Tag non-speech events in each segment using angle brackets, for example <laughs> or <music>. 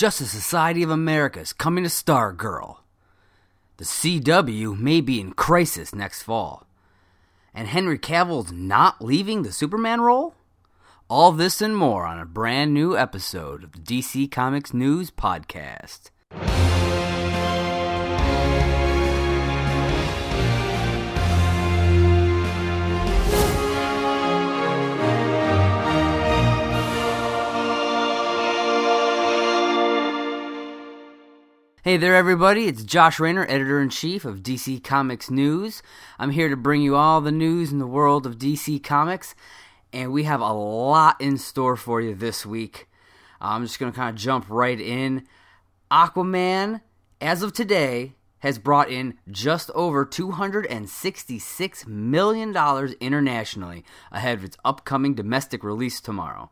Justice Society of America is coming to Stargirl. The CW may be in crisis next fall. And Henry Cavill's not leaving the Superman role? All this and more on a brand new episode of the DC Comics News Podcast. Hey there, everybody. It's Josh Rayner, editor in chief of DC Comics News. I'm here to bring you all the news in the world of DC Comics, and we have a lot in store for you this week. Uh, I'm just going to kind of jump right in. Aquaman, as of today, has brought in just over $266 million internationally ahead of its upcoming domestic release tomorrow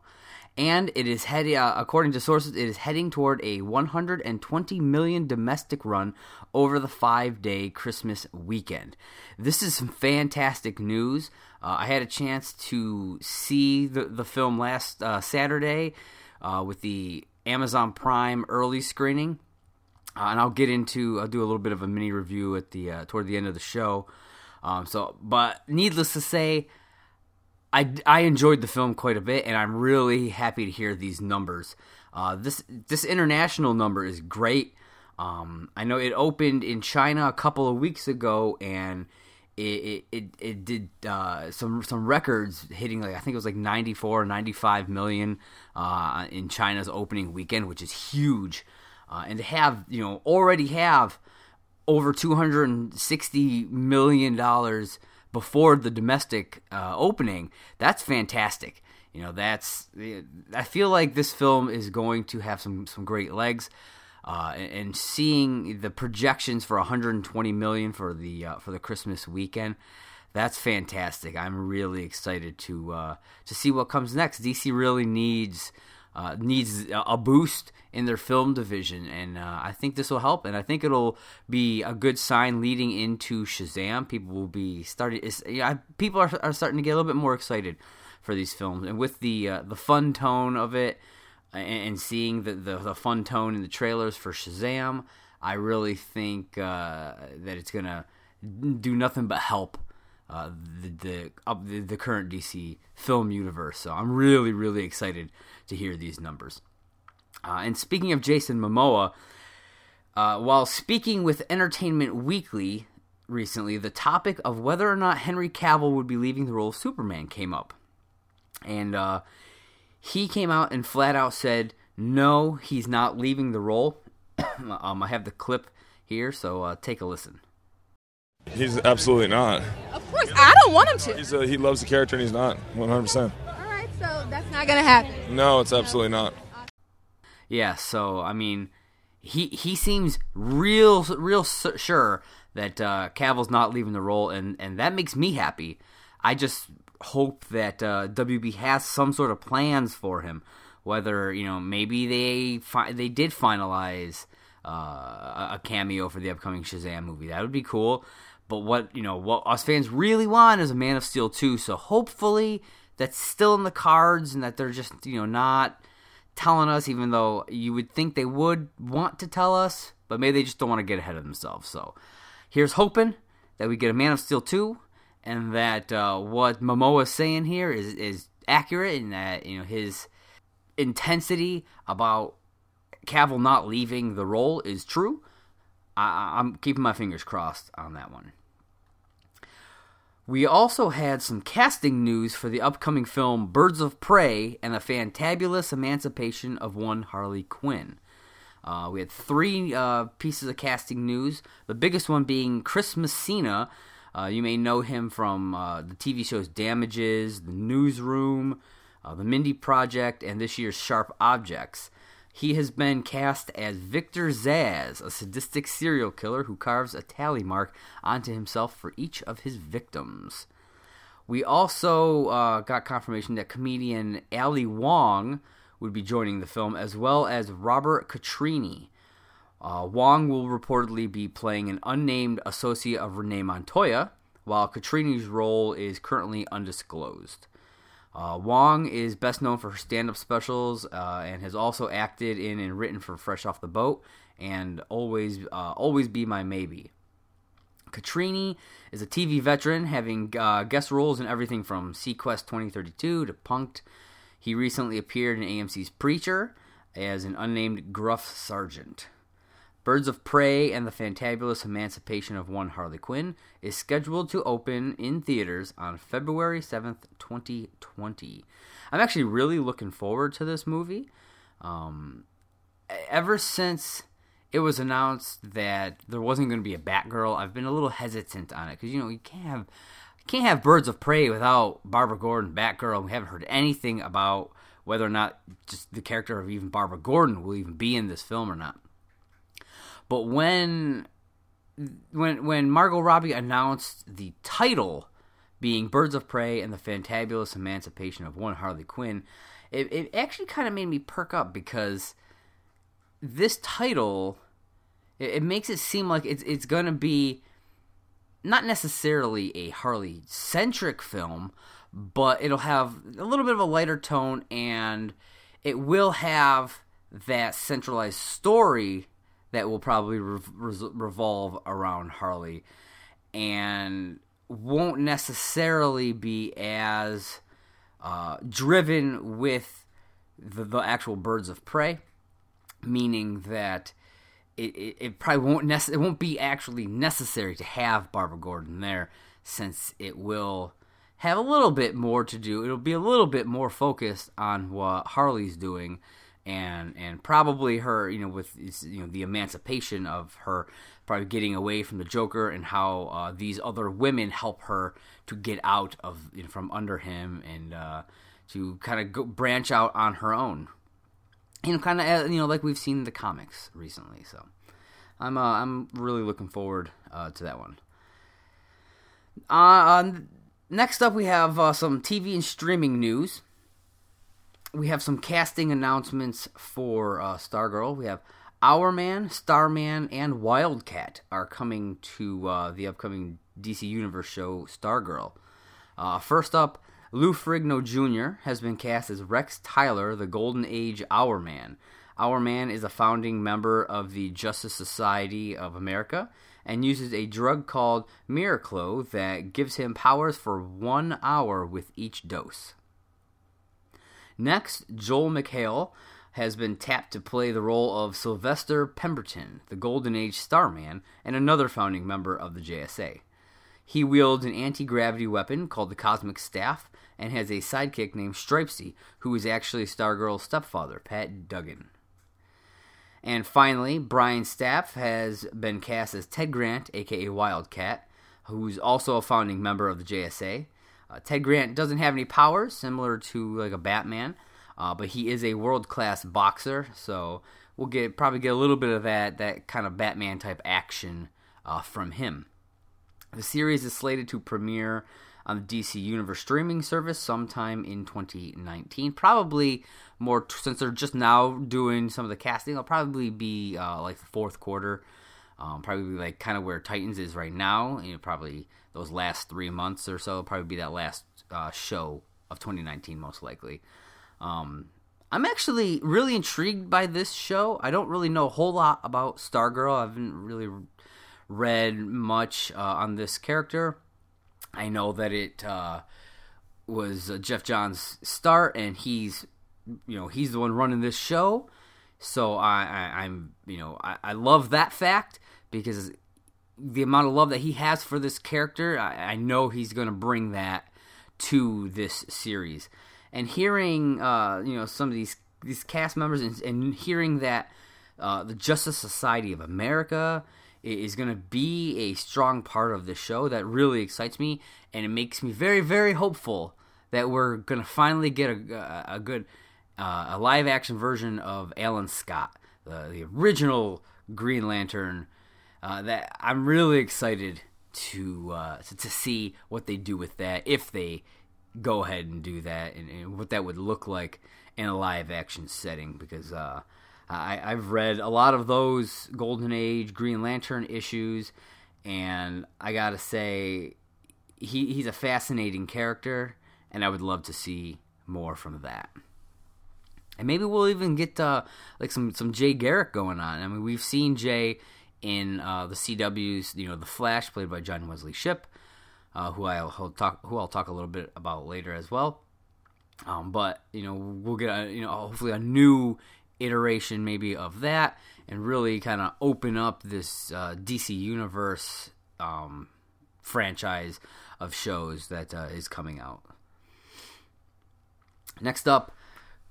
and it is heading, uh, according to sources, it is heading toward a 120 million domestic run over the five-day Christmas weekend. This is some fantastic news. Uh, I had a chance to see the the film last uh, Saturday uh, with the Amazon Prime early screening, uh, and I'll get into I'll do a little bit of a mini review at the uh, toward the end of the show. Um, so, but needless to say, I, I enjoyed the film quite a bit, and I'm really happy to hear these numbers. Uh, this this international number is great. Um, I know it opened in China a couple of weeks ago, and it it, it, did uh, some some records hitting like I think it was like 94 95 million uh, in China's opening weekend, which is huge. Uh, and to have you know already have over 260 million dollars before the domestic uh, opening, that's fantastic. You know, that's I feel like this film is going to have some some great legs. Uh, and seeing the projections for 120 million for the uh, for the Christmas weekend, that's fantastic. I'm really excited to uh, to see what comes next. DC really needs uh, needs a boost in their film division, and uh, I think this will help. And I think it'll be a good sign leading into Shazam. People will be starting. Yeah, people are, are starting to get a little bit more excited for these films, and with the uh, the fun tone of it, and, and seeing the, the, the fun tone in the trailers for Shazam, I really think uh, that it's gonna do nothing but help uh, the the, the, the current DC film universe. So I'm really really excited to hear these numbers. Uh, and speaking of Jason Momoa, uh, while speaking with Entertainment Weekly recently, the topic of whether or not Henry Cavill would be leaving the role of Superman came up, and uh, he came out and flat out said, "No, he's not leaving the role." <coughs> um, I have the clip here, so uh, take a listen. He's absolutely not. Of course, I don't want him to. He's a, he loves the character and he's not 100%. All right, so that's not going to happen. No, it's absolutely not. Yeah, so I mean, he he seems real real sure that uh, Cavill's not leaving the role, and and that makes me happy. I just hope that uh, WB has some sort of plans for him. Whether you know, maybe they fi- they did finalize uh, a cameo for the upcoming Shazam movie. That would be cool. But what you know, what us fans really want is a Man of Steel 2. So hopefully that's still in the cards, and that they're just you know not telling us, even though you would think they would want to tell us, but maybe they just don't want to get ahead of themselves. So here's hoping that we get a Man of Steel 2, and that uh, what Momoa is saying here is is accurate, and that you know his intensity about Cavill not leaving the role is true. I, I'm keeping my fingers crossed on that one. We also had some casting news for the upcoming film Birds of Prey and the Fantabulous Emancipation of One Harley Quinn. Uh, we had three uh, pieces of casting news. The biggest one being Chris Messina. Uh, you may know him from uh, the TV shows Damages, The Newsroom, uh, The Mindy Project, and this year's Sharp Objects. He has been cast as Victor Zsasz, a sadistic serial killer who carves a tally mark onto himself for each of his victims. We also uh, got confirmation that comedian Ali Wong would be joining the film, as well as Robert Catrini. Uh, Wong will reportedly be playing an unnamed associate of Renee Montoya, while Catrini's role is currently undisclosed. Uh, Wong is best known for her stand up specials uh, and has also acted in and written for Fresh Off the Boat and Always, uh, Always Be My Maybe. Catrini is a TV veteran, having uh, guest roles in everything from seaQuest 2032 to Punk'd. He recently appeared in AMC's Preacher as an unnamed gruff sergeant. Birds of Prey and the Fantabulous Emancipation of One Harley Quinn is scheduled to open in theaters on February 7th, 2020. I'm actually really looking forward to this movie. Um, ever since it was announced that there wasn't going to be a Batgirl, I've been a little hesitant on it because you know you can't have can't have Birds of Prey without Barbara Gordon, Batgirl. We haven't heard anything about whether or not just the character of even Barbara Gordon will even be in this film or not. But when when when Margot Robbie announced the title being Birds of Prey and the Fantabulous Emancipation of One Harley Quinn, it, it actually kind of made me perk up because this title it, it makes it seem like it's it's gonna be not necessarily a Harley centric film, but it'll have a little bit of a lighter tone and it will have that centralized story that will probably re- revolve around Harley and won't necessarily be as uh, driven with the, the, actual birds of prey, meaning that it, it, it probably won't nece- it won't be actually necessary to have Barbara Gordon there, since it will have a little bit more to do. It'll be a little bit more focused on what Harley's doing and and probably her, you know, with you know the emancipation of her probably getting away from the Joker and how uh, these other women help her to get out of you know, from under him and uh, to kind of branch out on her own. You know, kind of uh, you know like we've seen in the comics recently. So I'm uh, I'm really looking forward uh, to that one. Uh, next up, we have uh, some TV and streaming news we have some casting announcements for uh, Stargirl. We have Our Hourman, Starman, and Wildcat are coming to uh, the upcoming DC Universe show Stargirl. Uh, first up, Lou Ferrigno Jr. has been cast as Rex Tyler, the Golden Age Hourman. Hourman is a founding member of the Justice Society of America and uses a drug called Miraclo that gives him powers for one hour with each dose. Next, Joel McHale has been tapped to play the role of Sylvester Pemberton, the Golden Age Starman, and another founding member of the JSA. He wields an anti gravity weapon called the Cosmic Staff and has a sidekick named Stripesy, who is actually Stargirl's stepfather, Pat Dugan. And finally, Brian Stapf has been cast as Ted Grant, aka Wildcat, who's also a founding member of the JSA. Uh, Ted Grant doesn't have any powers, similar to like a Batman, uh, but he is a world class boxer. So we'll get probably get a little bit of that that kind of Batman type action uh, from him. The series is slated to premiere on the DC Universe streaming service sometime in 2019. Probably more since they're just now doing some of the casting. It'll probably be uh, like the fourth quarter. Um, probably like kind of where Titans is right now. You know, probably those last three months or so. Probably be that last uh, show of 2019, most likely. Um, I'm actually really intrigued by this show. I don't really know a whole lot about Stargirl. I haven't really read much uh, on this character. I know that it uh, was Geoff Johns' start, and he's you know he's the one running this show. So I, I am you know I, I love that fact because the amount of love that he has for this character, I, I know he's going to bring that to this series. And hearing, uh, you know, some of these these cast members and, and hearing that uh, the Justice Society of America is going to be a strong part of the show, that really excites me, and it makes me very, very hopeful that we're going to finally get a, a, good uh, a live action version of Alan Scott, the, the original Green Lantern uh, that I'm really excited to, uh, to, to see what they do with that if they go ahead and do that and, and what that would look like in a live action setting because uh, I, I've read a lot of those Golden Age Green Lantern issues and I gotta say he he's a fascinating character and I would love to see more from that. And maybe we'll even get uh, like some some Jay Garrick going on. I mean, we've seen Jay in uh, the CW's, you know, The Flash, played by John Wesley Shipp, uh, who I'll talk who I'll talk a little bit about later as well. Um, but you know, we'll get a, you know hopefully a new iteration maybe of that, and really kind of open up this uh, DC universe um, franchise of shows that uh, is coming out. Next up,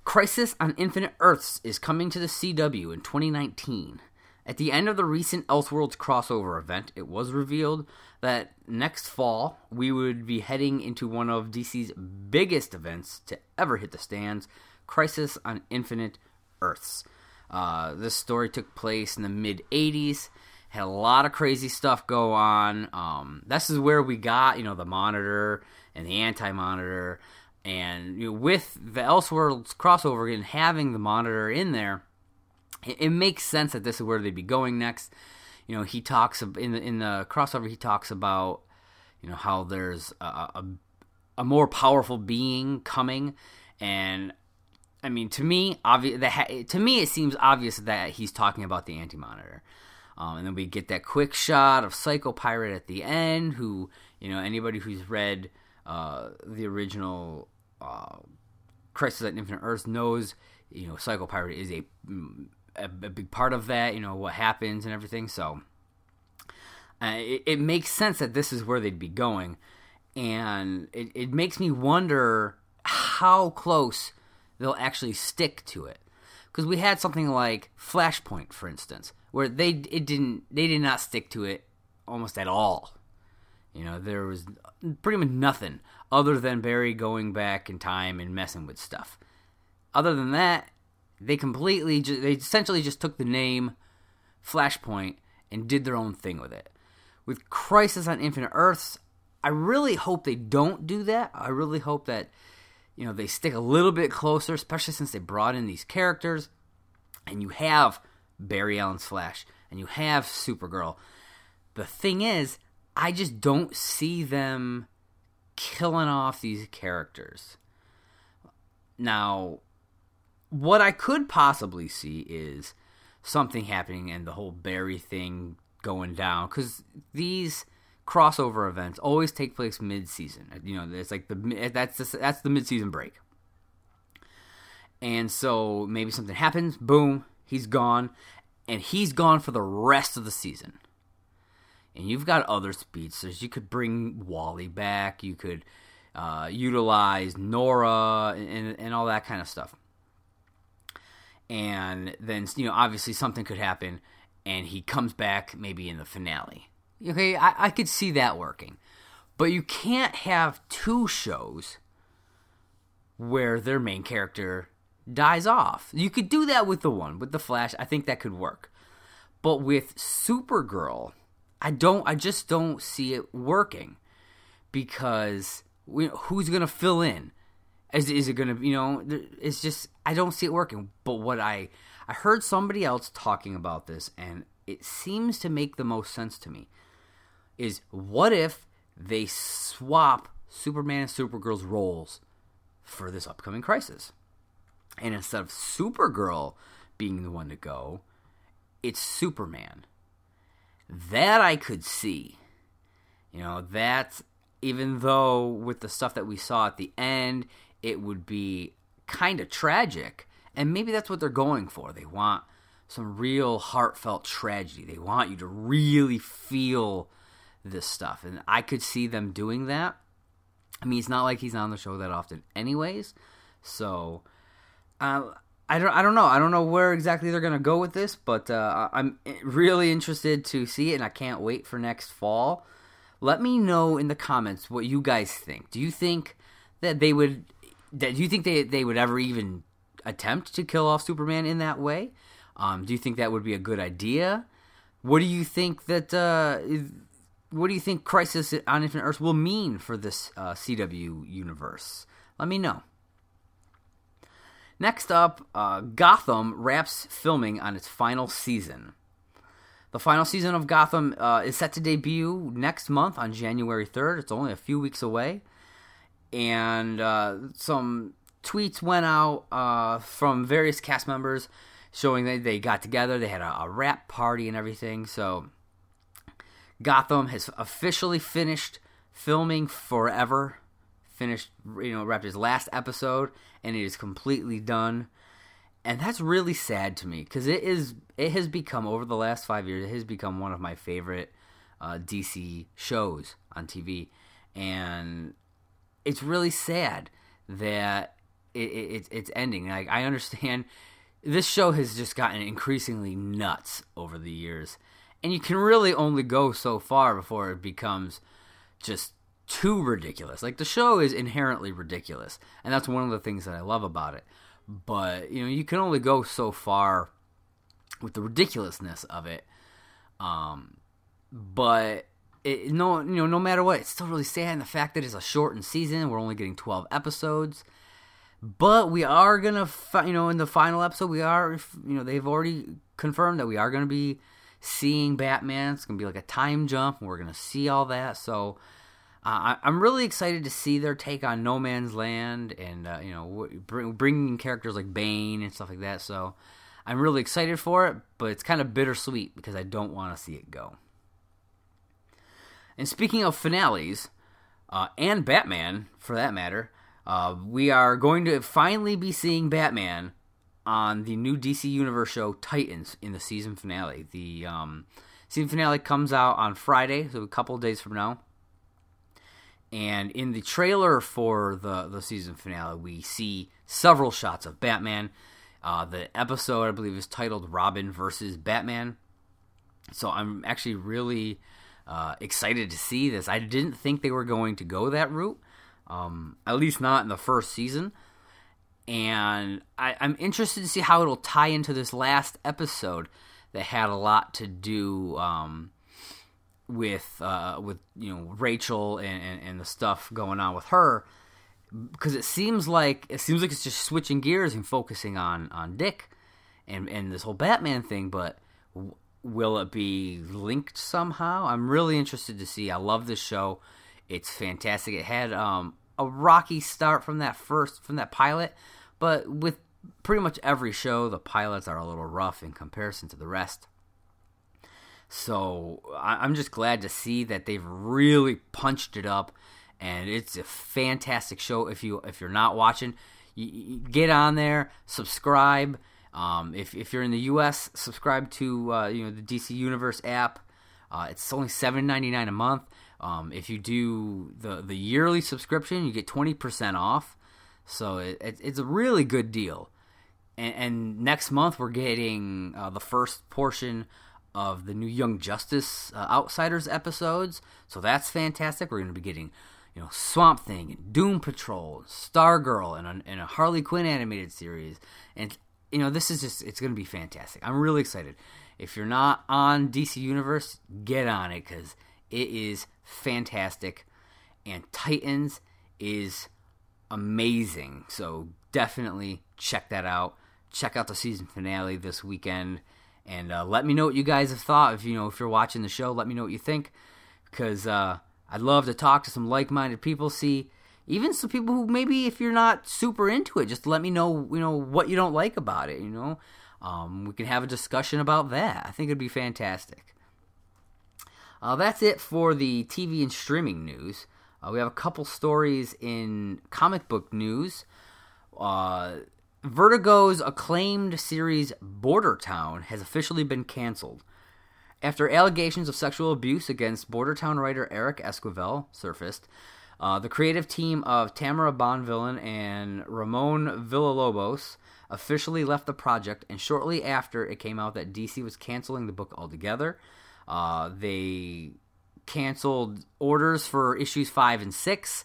Crisis on Infinite Earths is coming to the CW in 2019. At the end of the recent Elseworlds crossover event, it was revealed that next fall we would be heading into one of DC's biggest events to ever hit the stands Crisis on Infinite Earths. Uh, this story took place in the mid 80s, had a lot of crazy stuff go on. Um, this is where we got, you know, the monitor and the anti monitor. And you know, with the Elseworlds crossover and having the monitor in there, it, it, makes sense that this is where they'd be going next. You know, he talks in the in the crossover. He talks about you know how there's a, a, a more powerful being coming, and I mean to me, obvious that to me it seems obvious that he's talking about the Anti Monitor. Um, and then we get that quick shot of Psycho Pirate at the end, who you know anybody who's read uh, the original uh, Crisis on Infinite Earths knows you know Psycho Pirate is a a, a big part of that. You know what happens and everything. So uh, it, it, makes sense that this is where they'd be going, and it, it makes me wonder how close they'll actually stick to it. Because we had something like Flashpoint, for instance, where they it didn't they did not stick to it almost at all. You know, there was pretty much nothing other than Barry going back in time and messing with stuff. Other than that, they completely they essentially just took the name Flashpoint and did their own thing with it. With Crisis on Infinite Earths, I really hope they don't do that. I really hope that you know they stick a little bit closer, especially since they brought in these characters and you have Barry Allen's Flash and you have Supergirl. The thing is, I just don't see them killing off these characters. Now, what I could possibly see is something happening and the whole Barry thing going down because these crossover events always take place mid-season. You know, it's like the that's the, that's the mid-season break, and so maybe something happens. Boom, he's gone, and he's gone for the rest of the season. And you've got other speedsters. You could bring Wally back. You could uh, utilize Nora and, and, and all that kind of stuff and then you know obviously something could happen and he comes back maybe in the finale. Okay I, I could see that working. But you can't have two shows where their main character dies off. You could do that with the one with the flash. I think that could work. But with supergirl i don't i just don't see it working because we, who's to fill in is, is it to, you know, it's just, I don't see it working. But what I, I heard somebody else talking about this, and it seems to make the most sense to me, is what if they swap Superman and Supergirl's roles for this upcoming crisis? And instead of Supergirl being the one to go, it's Superman. That I could see. You know, that even though with the stuff that we saw at the end, it would be kind of tragic. And maybe that's what they're going for. They want some real heartfelt tragedy. They want you to really feel this stuff. And I could see them doing that. I mean, it's not like he's on the show that often, anyways. So, uh, I don't, I don't know. I don't know where exactly they're gonna go with this, but uh, I'm really interested to see it, and I can't wait for next fall. Let me know in the comments what you guys think. Do you think that they would do you think they they would ever even attempt to kill off Superman in that way? Um, do you think that would be a good idea? What do you think that? Uh, what do you think Crisis on Infinite Earths will mean for this uh, CW universe? Let me know. Next up, uh, Gotham wraps filming on its final season. The final season of Gotham uh, is set to debut next month on January 3rd. It's only a few weeks away and uh, some tweets went out uh, from various cast members showing that they got together. They had a, a rap party and everything. So Gotham has officially finished filming forever. Finished, you know, wrapped his last episode, and it is completely done. And that's really sad to me because it is. It has become over the last five years. It has become one of my favorite uh, DC shows on TV, and it's really sad that it, it, it's ending. Like I understand, <laughs> this show has just gotten increasingly nuts over the years, and you can really only go so far before it becomes just too ridiculous. Like the show is inherently ridiculous, and that's one of the things that I love about it. But you know, you can only go so far with the ridiculousness of it. Um, but it, no, you know, no matter what, it's still really sad. And the fact that it's a shortened season, we're only getting twelve episodes. But we are gonna, fi- you know, in the final episode, we are, you know, they've already confirmed that we are gonna be seeing Batman. It's gonna be like a time jump. And we're gonna see all that. So uh, I, am really excited to see their take on No Man's Land and uh, you know bring, bringing characters like Bane and stuff like that. So I'm really excited for it, but it's kind of bittersweet because I don't want to see it go. And speaking of finales, uh, and Batman for that matter, uh, we are going to finally be seeing Batman on the new DC Universe show Titans in the season finale. The um, season finale comes out on Friday, so a couple days from now. And in the trailer for the, the season finale, we see several shots of Batman. Uh, the episode, I believe, is titled Robin versus Batman. So I'm actually really uh, excited to see this. I didn't think they were going to go that route, um, at least not in the first season. And I, I'm interested to see how it'll tie into this last episode that had a lot to do um, with uh, with you know Rachel and, and, and, the stuff going on with her because it seems like it seems like it's just switching gears and focusing on on Dick and and this whole Batman thing, but will it be linked somehow? I'm really interested to see. I love this show. It's fantastic. It had um, a rocky start from that first from that pilot, but with pretty much every show, the pilots are a little rough in comparison to the rest. So I'm just glad to see that they've really punched it up, and it's a fantastic show. If you if you're not watching, you, you get on there, subscribe. Um, if if you're in the U.S., subscribe to uh, you know the DC Universe app. Uh, it's only seven ninety nine a month. Um, if you do the the yearly subscription, you get twenty percent off. So it, it, it's a really good deal. And, and next month we're getting uh, the first portion of the new Young Justice uh, Outsiders episodes. So that's fantastic. We're going to be getting, you know, Swamp Thing and Doom Patrol, Stargirl, and a, and a Harley Quinn animated series. And you know, this is just it's going to be fantastic. I'm really excited. If you're not on DC Universe, get on it because it is fantastic. And Titans is amazing. So definitely check that out. Check out the season finale this weekend and uh, let me know what you guys have thought. If you know if you're watching the show, let me know what you think because uh, I'd love to talk to some like-minded people. See, even some people who maybe if you're not super into it, just let me know. You know what you don't like about it. You know, um, we can have a discussion about that. I think it'd be fantastic. Uh, that's it for the TV and streaming news. Uh, we have a couple stories in comic book news. Uh, Vertigo's acclaimed series Border Town has officially been canceled. After allegations of sexual abuse against Border Town writer Eric Esquivel surfaced, uh, the creative team of Tamara Bonvillain and Ramon Villalobos officially left the project, and shortly after it came out that DC was canceling the book altogether, uh, they canceled orders for issues 5 and 6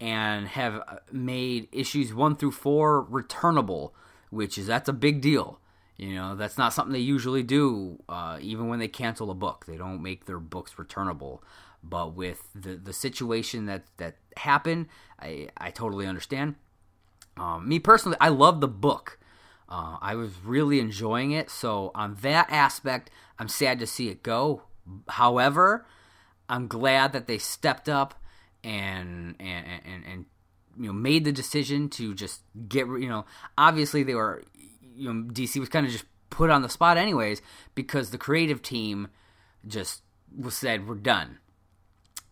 and have made issues one through four returnable, which is that's a big deal. You know, that's not something they usually do. Uh, even when they cancel a book, they don't make their books returnable. But with the the situation that that happened, I I totally understand. Um, me personally, I love the book. Uh, I was really enjoying it. So on that aspect, I'm sad to see it go. However, I'm glad that they stepped up and and and, and you know made the decision to just get you know obviously they were you know DC was kind of just put on the spot anyways because the creative team just was said we're done.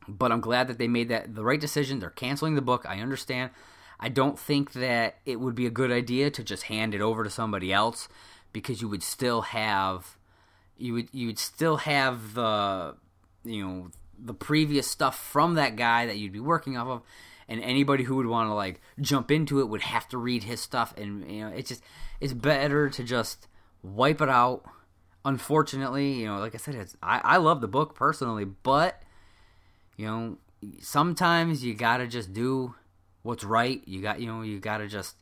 But I'm glad that they made that the right decision. They're canceling the book. I understand. I don't think that it would be a good idea to just hand it over to somebody else because you would still have you would you would still have the you know the previous stuff from that guy that you'd be working off of and anybody who would want to like jump into it would have to read his stuff and you know it's just it's better to just wipe it out unfortunately you know like i said it's i, I love the book personally but you know sometimes you gotta just do what's right. You got you know you gotta just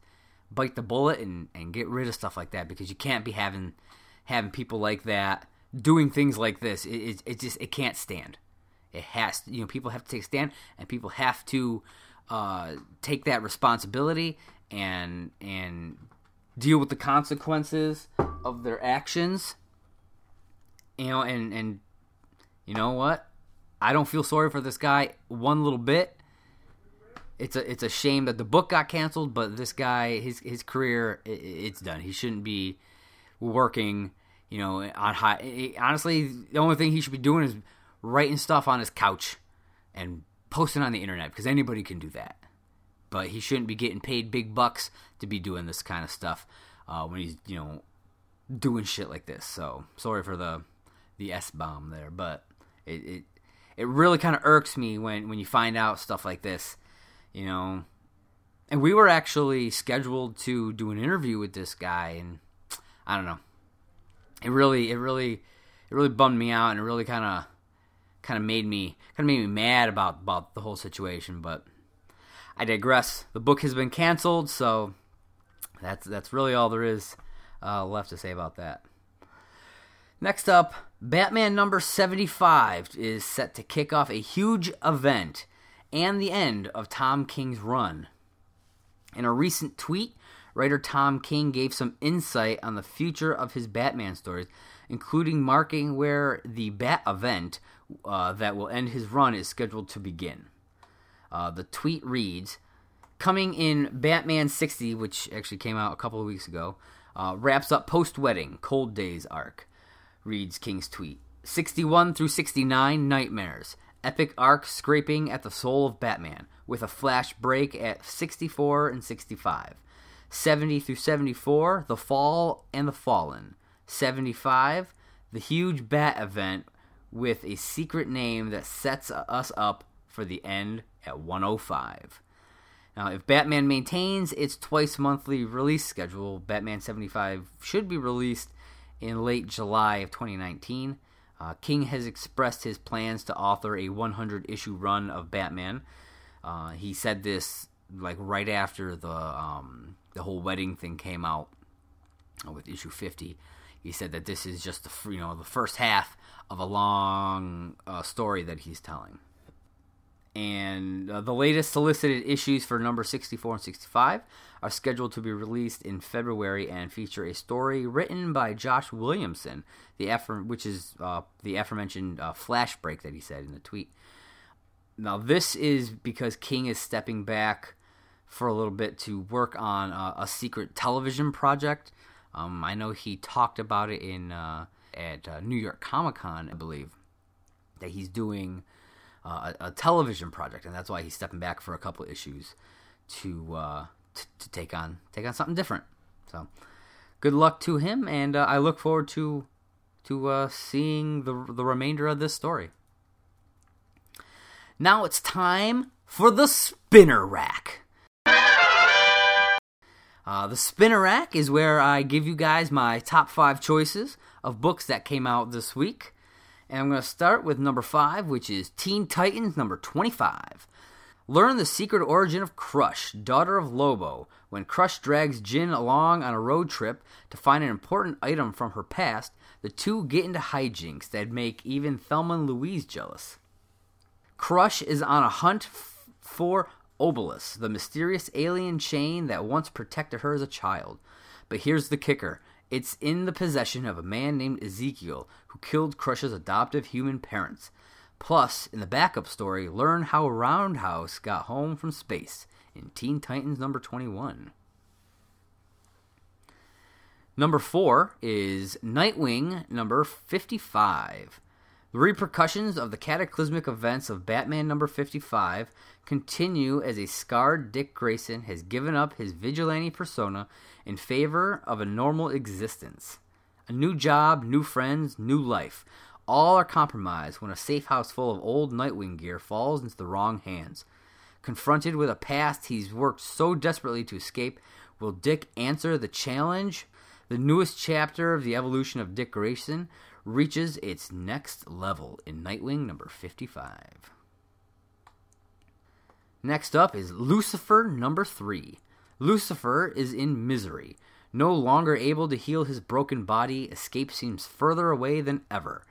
bite the bullet and, and get rid of stuff like that because you can't be having having people like that doing things like this. It, it, it just it can't stand. It has you know people have to take a stand and people have to uh, take that responsibility and and deal with the consequences of their actions. You know and and you know what i don't feel sorry for this guy one little bit. It's a it's a shame that the book got canceled but this guy his his career it, it's done. He shouldn't be working you know on high honestly the only thing he should be doing is writing stuff on his couch and posting on the internet because anybody can do that. But he shouldn't be getting paid big bucks to be doing this kind of stuff uh, when he's you know doing shit like this. So sorry for the the s bomb there, but it it, it really kind of irks me when when you find out stuff like this, you know. And we were actually scheduled to do an interview with this guy, and I don't know. It really, it really, it really bummed me out, and it really kind of, kind of made me, kind of made me mad about about the whole situation. But I digress. The book has been canceled, so that's that's really all there is uh, left to say about that. Next up, Batman number 75 is set to kick off a huge event and the end of Tom King's run. In a recent tweet, writer Tom King gave some insight on the future of his Batman stories, including marking where the Bat event uh, that will end his run is scheduled to begin. Uh, the tweet reads Coming in Batman 60, which actually came out a couple of weeks ago, uh, wraps up post wedding Cold Days arc, reads King's tweet. 61 through 69 Nightmares. Epic arc scraping at the soul of Batman, with a flash break at 64 and 65. 70 through 74 The Fall and the Fallen. 75 The huge Bat event with a secret name that sets us up for the end at 105. Now, if Batman maintains its twice monthly release schedule, Batman 75 should be released in late July of 2019. Uh, King has expressed his plans to author a 100 issue run of Batman. Uh, he said this like right after the um, the whole wedding thing came out with issue 50. He said that this is just the you know the first half of a long uh, story that he's telling and uh, the latest solicited issues for number 64 and 65 are scheduled to be released in February and feature a story written by Josh Williamson, the affirm- which is uh, the aforementioned uh, flash break that he said in the tweet. Now, this is because King is stepping back for a little bit to work on a secret television project. Um, I know he talked about it in uh, at uh, New York Comic Con, I believe, that he's doing uh, a, a, television project, and that's why he's stepping back for a couple issues to, uh, t- to take on take on something different. So, good luck to him, and uh, I look forward to to uh, seeing the the remainder of this story. Now it's time for the spinner rack. Uh, the spinner rack is where I give you guys my top five choices of books that came out this week. And I'm going to start with number five, which is Teen Titans number 25. Learn the secret origin of Crush, daughter of Lobo, when Crush drags Djinn along on a road trip to find an important item from her past. The two get into hijinks that make even Thelma and Louise jealous. Crush is on a hunt f- for Obolus, the mysterious alien chain that once protected her as a child. But here's the kicker it's in the possession of a man named Ezekiel who killed Crush's adoptive human parents. Plus, in the backup story, learn how Roundhouse got home from space in Teen Titans number 21. Number 4 is Nightwing number 55. The repercussions of the cataclysmic events of Batman number 55 continue as a scarred Dick Grayson has given up his vigilante persona in favor of a normal existence. A new job, new friends, new life. All are compromised when a safe house full of old Nightwing gear falls into the wrong hands. Confronted with a past he's worked so desperately to escape, will Dick answer the challenge? The newest chapter of the evolution of Dick Grayson reaches its next level in Nightwing number 55. Next up is Lucifer number 3. Lucifer is in misery. No longer able to heal his broken body, escape seems further away than ever,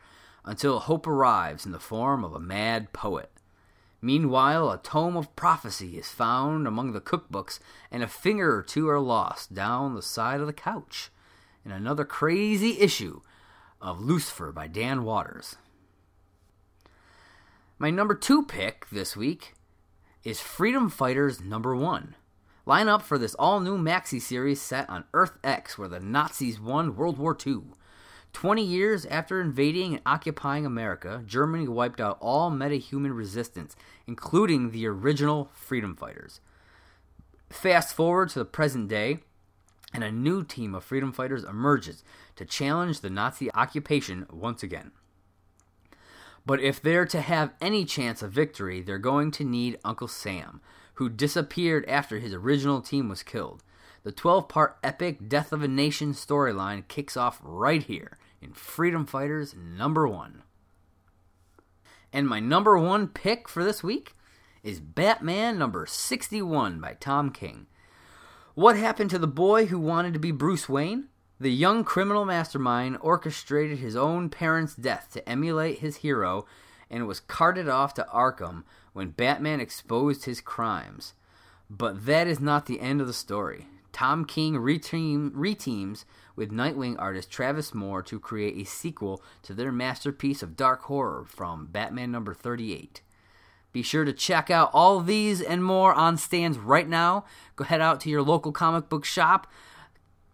until hope arrives in the form of a mad poet. Meanwhile, a tome of prophecy is found among the cookbooks, and a finger or two are lost down the side of the couch. In another crazy issue of Lucifer by Dan Watters. My number two pick this week is Freedom Fighters number one. Line up for this all new maxi series set on Earth X, where the Nazis won World War II. 20 years after invading and occupying America, Germany wiped out all metahuman resistance, including the original freedom fighters. Fast forward to the present day, and a new team of freedom fighters emerges to challenge the Nazi occupation once again. But if they're to have any chance of victory, they're going to need Uncle Sam, who disappeared after his original team was killed. The 12 part epic Death of a Nation storyline kicks off right here in Freedom Fighters number one. And my number one pick for this week is Batman number 61 by Tom King. What happened to the boy who wanted to be Bruce Wayne? The young criminal mastermind orchestrated his own parents' death to emulate his hero and was carted off to Arkham when Batman exposed his crimes. But that is not the end of the story. Tom King reteam, reteams with Nightwing artist Travis Moore to create a sequel to their masterpiece of dark horror from Batman number 38. Be sure to check out all these and more on stands right now. Go head out to your local comic book shop.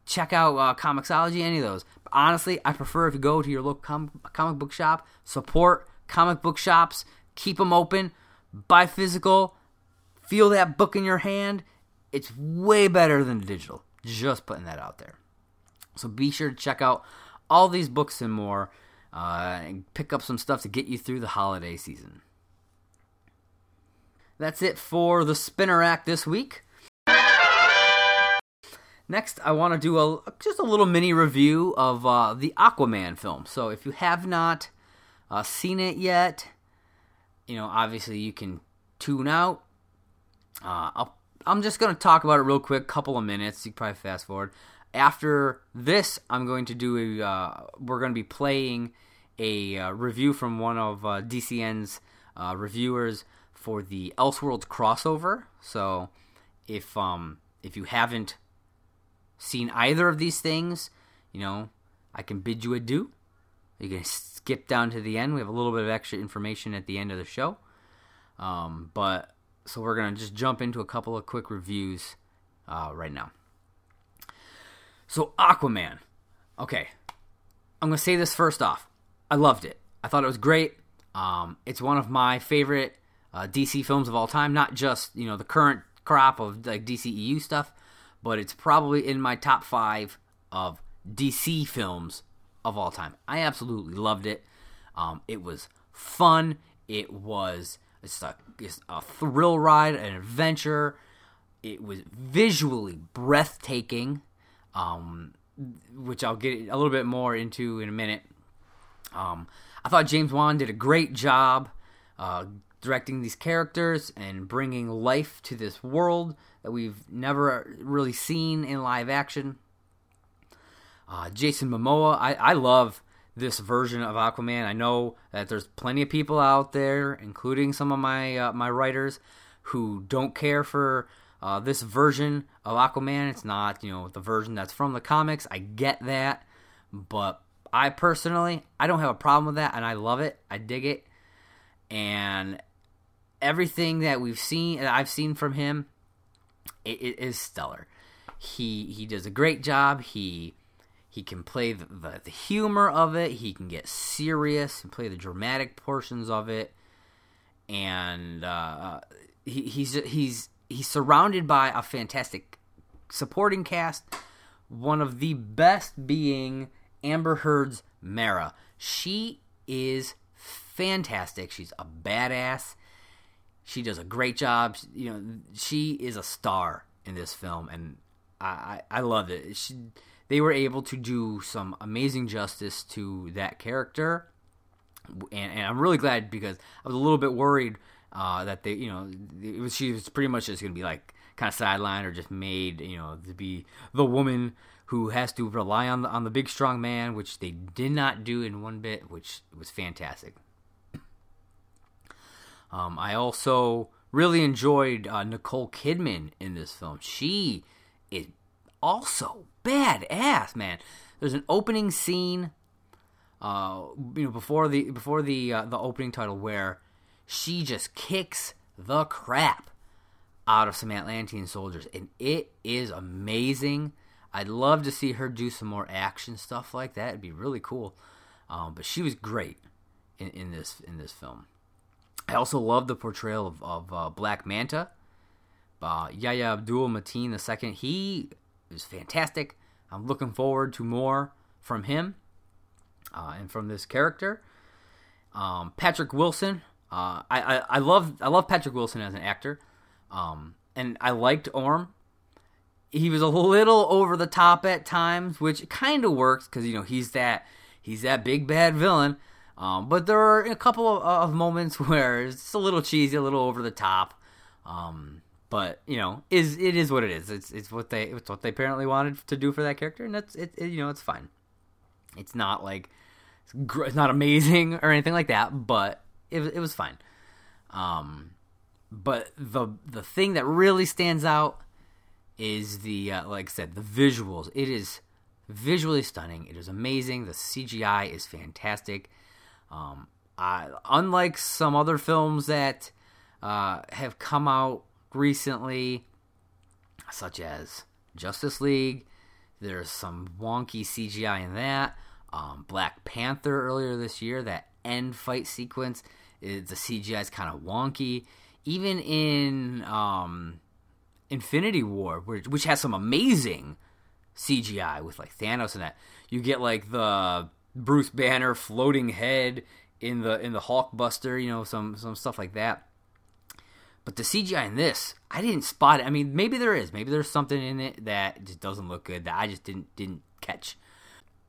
Check out uh, Comixology, any of those. But honestly, I prefer if you go to your local com- comic book shop, support comic book shops, keep them open, buy physical, feel that book in your hand. It's way better than digital. Just putting that out there. So be sure to check out all these books and more uh, and pick up some stuff to get you through the holiday season. That's it for the spinner act this week. Next, I want to do a just a little mini review of uh, the Aquaman film. So, if you have not uh, seen it yet, you know, obviously you can tune out. Uh, I'll, I'm just going to talk about it real quick, couple of minutes. You probably fast forward. After this, I'm going to do a. Uh, we're going to be playing a uh, review from one of uh, DCN's reviewers for the Elseworlds crossover. So if um if you haven't seen either of these things, you know, I can bid you adieu. You can skip down to the end. We have a little bit of extra information at the end of the show. Um, but so we're gonna just jump into a couple of quick reviews uh, right now. So Aquaman. Okay, I'm gonna say this first off. I loved it. I thought it was great. Um, it's one of my favorite uh, DC films of all time. Not just you know the current crop of like DCEU stuff, but it's probably in my top five of DC films of all time. I absolutely loved it. Um, it was fun. It was it's a, it's a thrill ride, an adventure. It was visually breathtaking, um, which I'll get a little bit more into in a minute. Um, I thought James Wan did a great job uh, directing these characters and bringing life to this world that we've never really seen in live action. Uh, Jason Momoa, I, I love this version of Aquaman. I know that there's plenty of people out there, including some of my uh, my writers, who don't care for uh, this version of Aquaman. It's not you know the version that's from the comics. I get that, but I personally I don't have a problem with that, and I love it. I dig it, and everything that we've seen, I've seen from him, it, it is stellar. He he does a great job. He he can play the, the, the humor of it. He can get serious and play the dramatic portions of it. And uh, he, he's he's he's surrounded by a fantastic supporting cast. One of the best being Amber Heard's Mera. She is fantastic. She's a badass. She does a great job. You know, she is a star in this film, and I I, I loved it. She, they were able to do some amazing justice to that character, and, and I'm really glad because I was a little bit worried uh, that they, you know, it was she was pretty much just going to be like kind of sidelined or just made, you know, to be the woman who has to rely on the on the big strong man, which they did not do in one bit, which was fantastic. Um, I also really enjoyed uh, Nicole Kidman in this film. She is also badass, man. There's an opening scene, uh, you know, before the before the uh, the opening title where she just kicks the crap out of some Atlantean soldiers, and it is amazing. I'd love to see her do some more action stuff like that. It'd be really cool. Um, but she was great in, in this in this film. I also love the portrayal of, of uh, Black Manta. Uh, Yahya Abdul Mateen II. He is fantastic. I'm looking forward to more from him uh, and from this character. Um, Patrick Wilson. Uh, I, I, I love I love Patrick Wilson as an actor, um, and I liked Orm. He was a little over the top at times, which kind of works because you know he's that he's that big bad villain. Um, but there are a couple of, of, moments <laughs> where it's a little cheesy, a little over the top. Um, but you know, is it is what it is. It's it's what they it's what they apparently wanted to do for that character, and that's it, it you know it's fine. It's not like it's, not <laughs> amazing or anything like that, but it it was fine. Um, but the the thing that really stands out is the uh, like I said the visuals. It is visually stunning. It is amazing. The CGI is fantastic. Um, I, unlike some other films that uh, have come out recently, such as Justice League, there's some wonky CGI in that. Um, Black Panther earlier this year, that end fight sequence, is, the CGI is kind of wonky. Even in um, Infinity War, which, which has some amazing CGI with like Thanos and that, you get like the Bruce Banner floating head in the in the Hulkbuster, you know, some some stuff like that. But the CGI in this, I didn't spot it. I mean, maybe there is, maybe there's something in it that just doesn't look good that I just didn't didn't catch.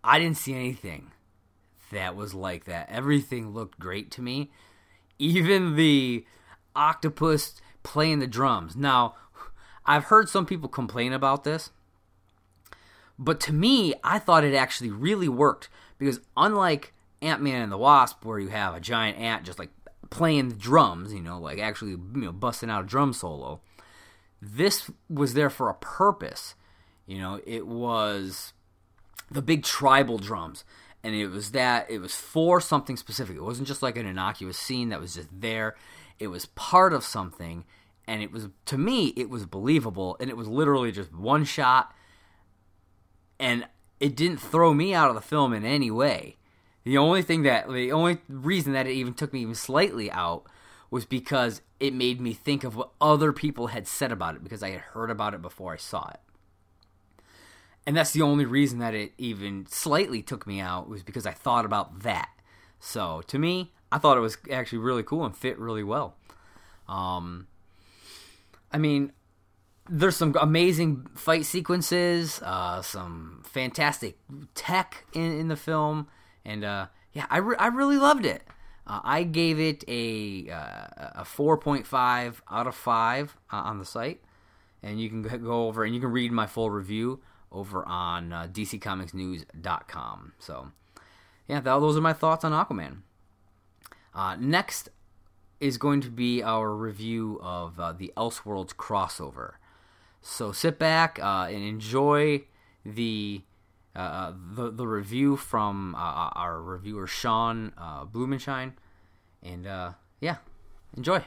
I didn't see anything that was like that. Everything looked great to me. Even the octopus playing the drums. Now, I've heard some people complain about this, but to me, I thought it actually really worked because unlike Ant Man and the Wasp, where you have a giant ant just like playing the drums, you know, like actually you know busting out a drum solo, this was there for a purpose. You know, it was the big tribal drums, and it was that it was for something specific. It wasn't just like an innocuous scene that was just there. It was part of something, and it was to me it was believable, and it was literally just one shot. And it didn't throw me out of the film in any way. The only thing that the only reason that it even took me even slightly out was because it made me think of what other people had said about it because I had heard about it before I saw it. And that's the only reason that it even slightly took me out was because I thought about that. So to me, I thought it was actually really cool and fit really well. Um, I mean, there's some amazing fight sequences, uh, some fantastic tech in, in the film, and uh, yeah, I, re- I really loved it. Uh, I gave it a uh, a 4.5 out of 5 uh, on the site, and you can go over and you can read my full review over on uh, DCComicsNews.com. So, yeah, those are my thoughts on Aquaman. next is going to be our review of the Elseworlds crossover. So sit back uh, and enjoy the, uh, uh the the review from uh, uh, our reviewer Sean uh, Blumenshine, and yeah, enjoy.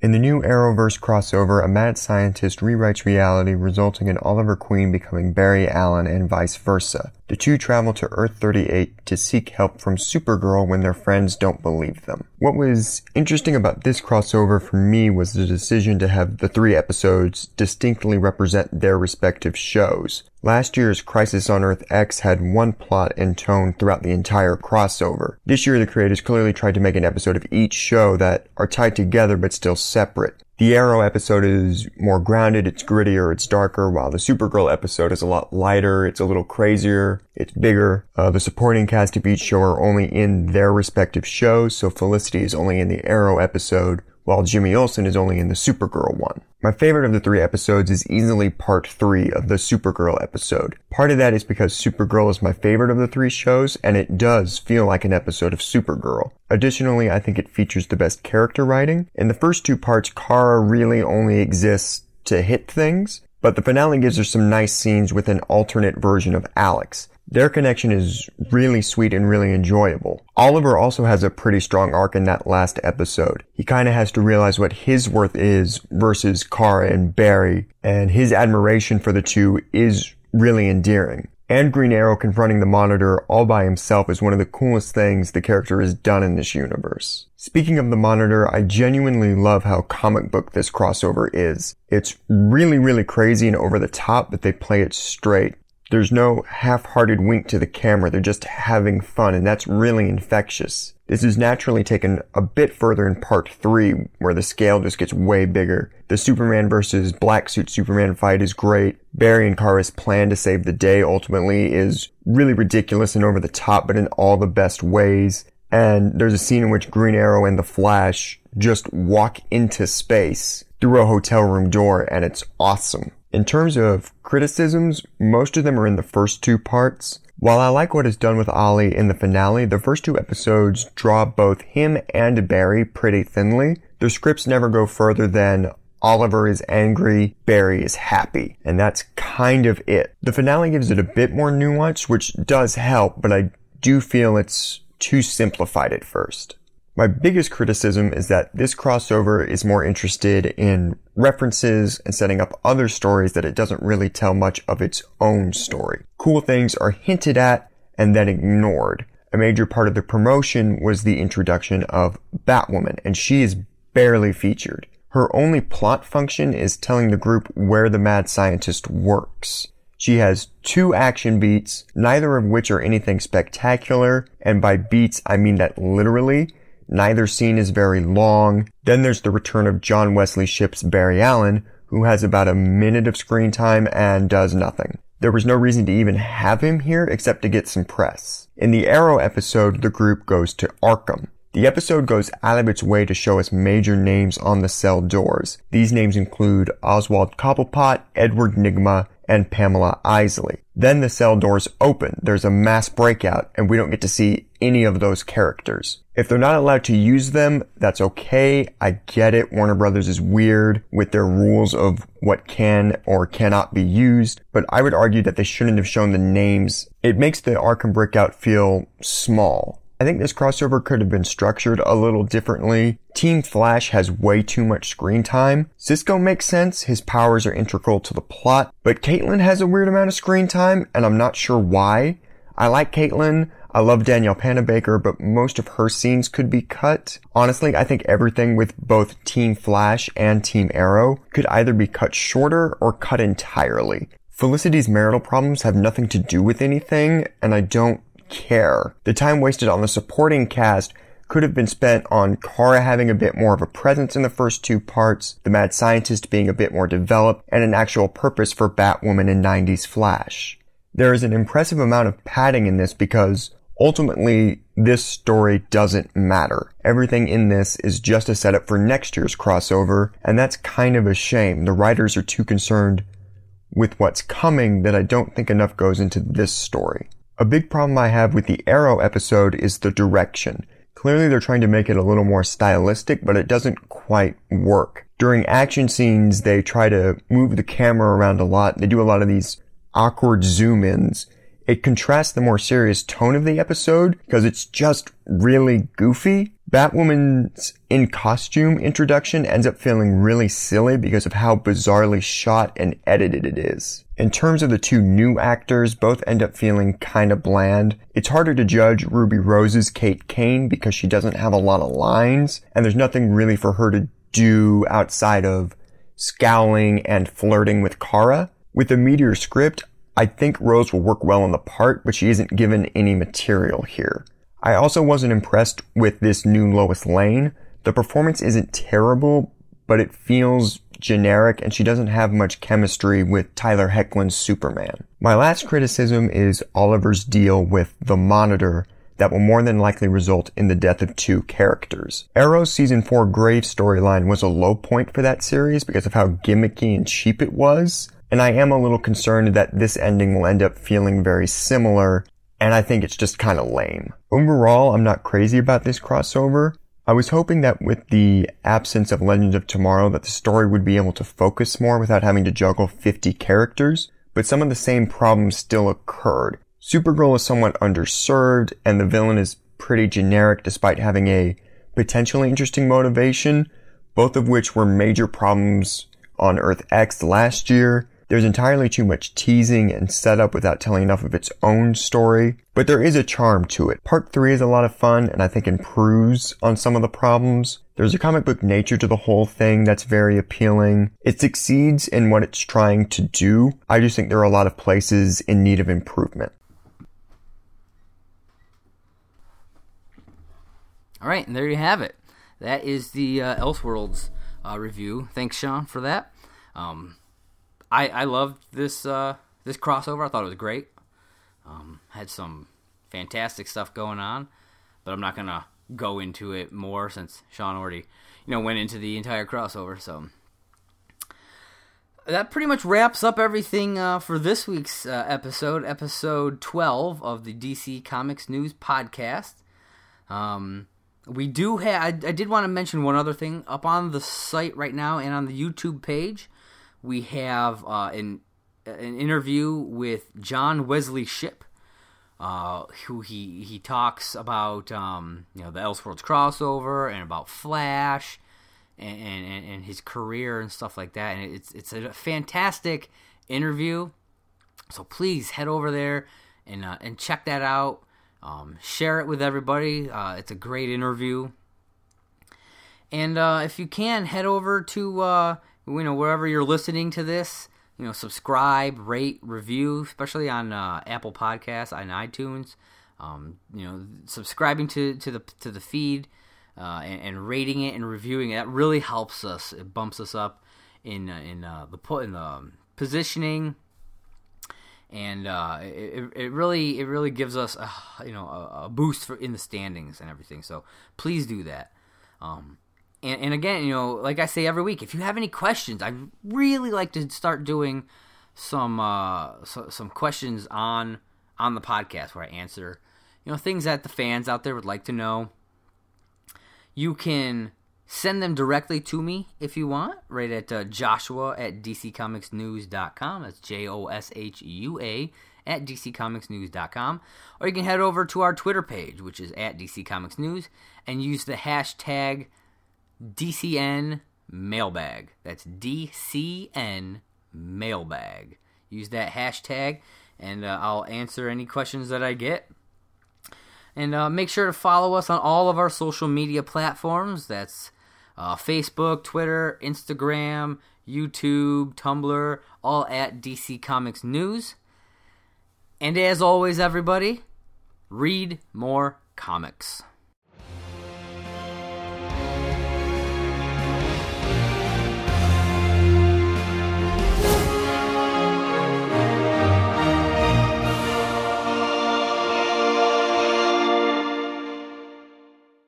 In the new Arrowverse crossover, a mad scientist rewrites reality, resulting in Oliver Queen becoming Barry Allen and vice versa. The two travel to Earth 38 to seek help from Supergirl when their friends don't believe them. What was interesting about this crossover for me was the decision to have the three episodes distinctly represent their respective shows. Last year's Crisis on Earth X had one plot and tone throughout the entire crossover. This year the creators clearly tried to make an episode of each show that are tied together but still separate. The Arrow episode is more grounded, it's grittier, it's darker, while the Supergirl episode is a lot lighter, it's a little crazier, it's bigger. Uh, the supporting cast of each show are only in their respective shows, so Felicity is only in the Arrow episode, while Jimmy Olsen is only in the Supergirl one. My favorite of the three episodes is easily part three of the Supergirl episode. Part of that is because Supergirl is my favorite of the three shows, and it does feel like an episode of Supergirl. Additionally, I think it features the best character writing. In the first two parts, Kara really only exists to hit things, but the finale gives her some nice scenes with an alternate version of Alex. Their connection is really sweet and really enjoyable. Oliver also has a pretty strong arc in that last episode. He kind of has to realize what his worth is versus Kara and Barry, and his admiration for the two is really endearing. And Green Arrow confronting the Monitor all by himself is one of the coolest things the character has done in this universe. Speaking of the Monitor, I genuinely love how comic book this crossover is. It's really, really crazy and over the top, but they play it straight. There's no half-hearted wink to the camera. They're just having fun, and that's really infectious. This is naturally taken a bit further in part 3, where the scale just gets way bigger. The Superman versus Black Suit Superman fight is great. Barry and Kara's plan to save the day ultimately is really ridiculous and over the top, but in all the best ways. And there's a scene in which Green Arrow and the Flash just walk into space through a hotel room door, and it's awesome. In terms of criticisms, most of them are in the first two parts. While I like what is done with Ollie in the finale, the first two episodes draw both him and Barry pretty thinly. The scripts never go further than Oliver is angry, Barry is happy, and that's kind of it. The finale gives it a bit more nuance, which does help, but I do feel it's too simplified at first. My biggest criticism is that this crossover is more interested in references and setting up other stories that it doesn't really tell much of its own story. Cool things are hinted at and then ignored. A major part of the promotion was the introduction of Batwoman, and she is barely featured. Her only plot function is telling the group where the mad scientist works. She has two action beats, neither of which are anything spectacular, and by beats I mean that literally. Neither scene is very long. Then there's the return of John Wesley Shipp's Barry Allen, who has about a minute of screen time and does nothing. There was no reason to even have him here except to get some press. In the Arrow episode, the group goes to Arkham. The episode goes out of its way to show us major names on the cell doors. These names include Oswald Cobblepot, Edward Nygma, and Pamela Isley. Then the cell doors open, there's a mass breakout, and we don't get to see any of those characters. If they're not allowed to use them, that's okay. I get it. Warner Brothers is weird with their rules of what can or cannot be used, but I would argue that they shouldn't have shown the names. It makes the Arkham breakout feel small. I think this crossover could have been structured a little differently. Team Flash has way too much screen time. Cisco makes sense, his powers are integral to the plot, but Caitlin has a weird amount of screen time, and I'm not sure why. I like Caitlin, I love Danielle Panabaker, but most of her scenes could be cut. Honestly, I think everything with both Team Flash and Team Arrow could either be cut shorter or cut entirely. Felicity's marital problems have nothing to do with anything, and I don't care. The time wasted on the supporting cast could have been spent on Kara having a bit more of a presence in the first two parts, the mad scientist being a bit more developed, and an actual purpose for Batwoman and 90s Flash. There is an impressive amount of padding in this because ultimately this story doesn't matter. Everything in this is just a setup for next year's crossover, and that's kind of a shame. The writers are too concerned with what's coming that I don't think enough goes into this story. A big problem I have with the Arrow episode is the direction. Clearly they're trying to make it a little more stylistic, but it doesn't quite work. During action scenes, they try to move the camera around a lot. They do a lot of these awkward zoom ins. It contrasts the more serious tone of the episode because it's just really goofy. Batwoman's in costume introduction ends up feeling really silly because of how bizarrely shot and edited it is. In terms of the two new actors, both end up feeling kinda bland. It's harder to judge Ruby Rose's Kate Kane because she doesn't have a lot of lines, and there's nothing really for her to do outside of scowling and flirting with Kara. With the Meteor script, I think Rose will work well in the part, but she isn't given any material here. I also wasn't impressed with this new Lois Lane. The performance isn't terrible, but it feels generic and she doesn't have much chemistry with Tyler Hoechlin's Superman. My last criticism is Oliver's deal with the Monitor that will more than likely result in the death of two characters. Arrow's season 4 Grave storyline was a low point for that series because of how gimmicky and cheap it was, and I am a little concerned that this ending will end up feeling very similar and I think it's just kind of lame. Overall, I'm not crazy about this crossover. I was hoping that with the absence of Legends of Tomorrow that the story would be able to focus more without having to juggle 50 characters, but some of the same problems still occurred. Supergirl is somewhat underserved and the villain is pretty generic despite having a potentially interesting motivation, both of which were major problems on Earth X last year there's entirely too much teasing and setup without telling enough of its own story, but there is a charm to it. Part 3 is a lot of fun and I think improves on some of the problems. There's a comic book nature to the whole thing that's very appealing. It succeeds in what it's trying to do. I just think there are a lot of places in need of improvement. All right, and there you have it. That is the uh, Elseworlds uh, review. Thanks, Sean, for that. Um, I I loved this uh, this crossover. I thought it was great. Um, had some fantastic stuff going on, but I'm not gonna go into it more since Sean already you know went into the entire crossover. So that pretty much wraps up everything uh, for this week's uh, episode, episode 12 of the DC Comics News podcast. Um, we do have. I, I did want to mention one other thing up on the site right now and on the YouTube page we have uh, an an interview with John Wesley Shipp, uh, who he he talks about um, you know the Elseworlds crossover and about Flash and, and, and his career and stuff like that. And it's it's a fantastic interview. So please head over there and uh, and check that out. Um, share it with everybody. Uh, it's a great interview. And uh, if you can, head over to uh, you know wherever you're listening to this you know subscribe rate review especially on uh, apple podcasts and itunes. Um, you know subscribing to, to the to the feed uh, and, and, rating it and reviewing it that really helps us. It bumps us up in uh, in uh, the put in the um, positioning. And uh, it, it really it really gives us a, you know a, a, boost for in the standings and everything. So please do that. Um, and, and again, you know, like I say every week, if you have any questions, I'd really like to start doing some uh, so, some questions on on the podcast where I answer, you know, things that the fans out there would like to know. You can send them directly to me if you want, right at uh, joshua at dccomicsnews.com. That's J O S H U A at dccomicsnews.com. Or you can head over to our Twitter page, which is at dccomicsnews, and use the hashtag DCN mailbag. That's DCN mailbag. Use that hashtag, and uh, I'll answer any questions that I get. And uh, make sure to follow us on all of our social media platforms. That's uh, Facebook, Twitter, Instagram, YouTube, Tumblr, all at DC Comics News. And as always, everybody, read more comics.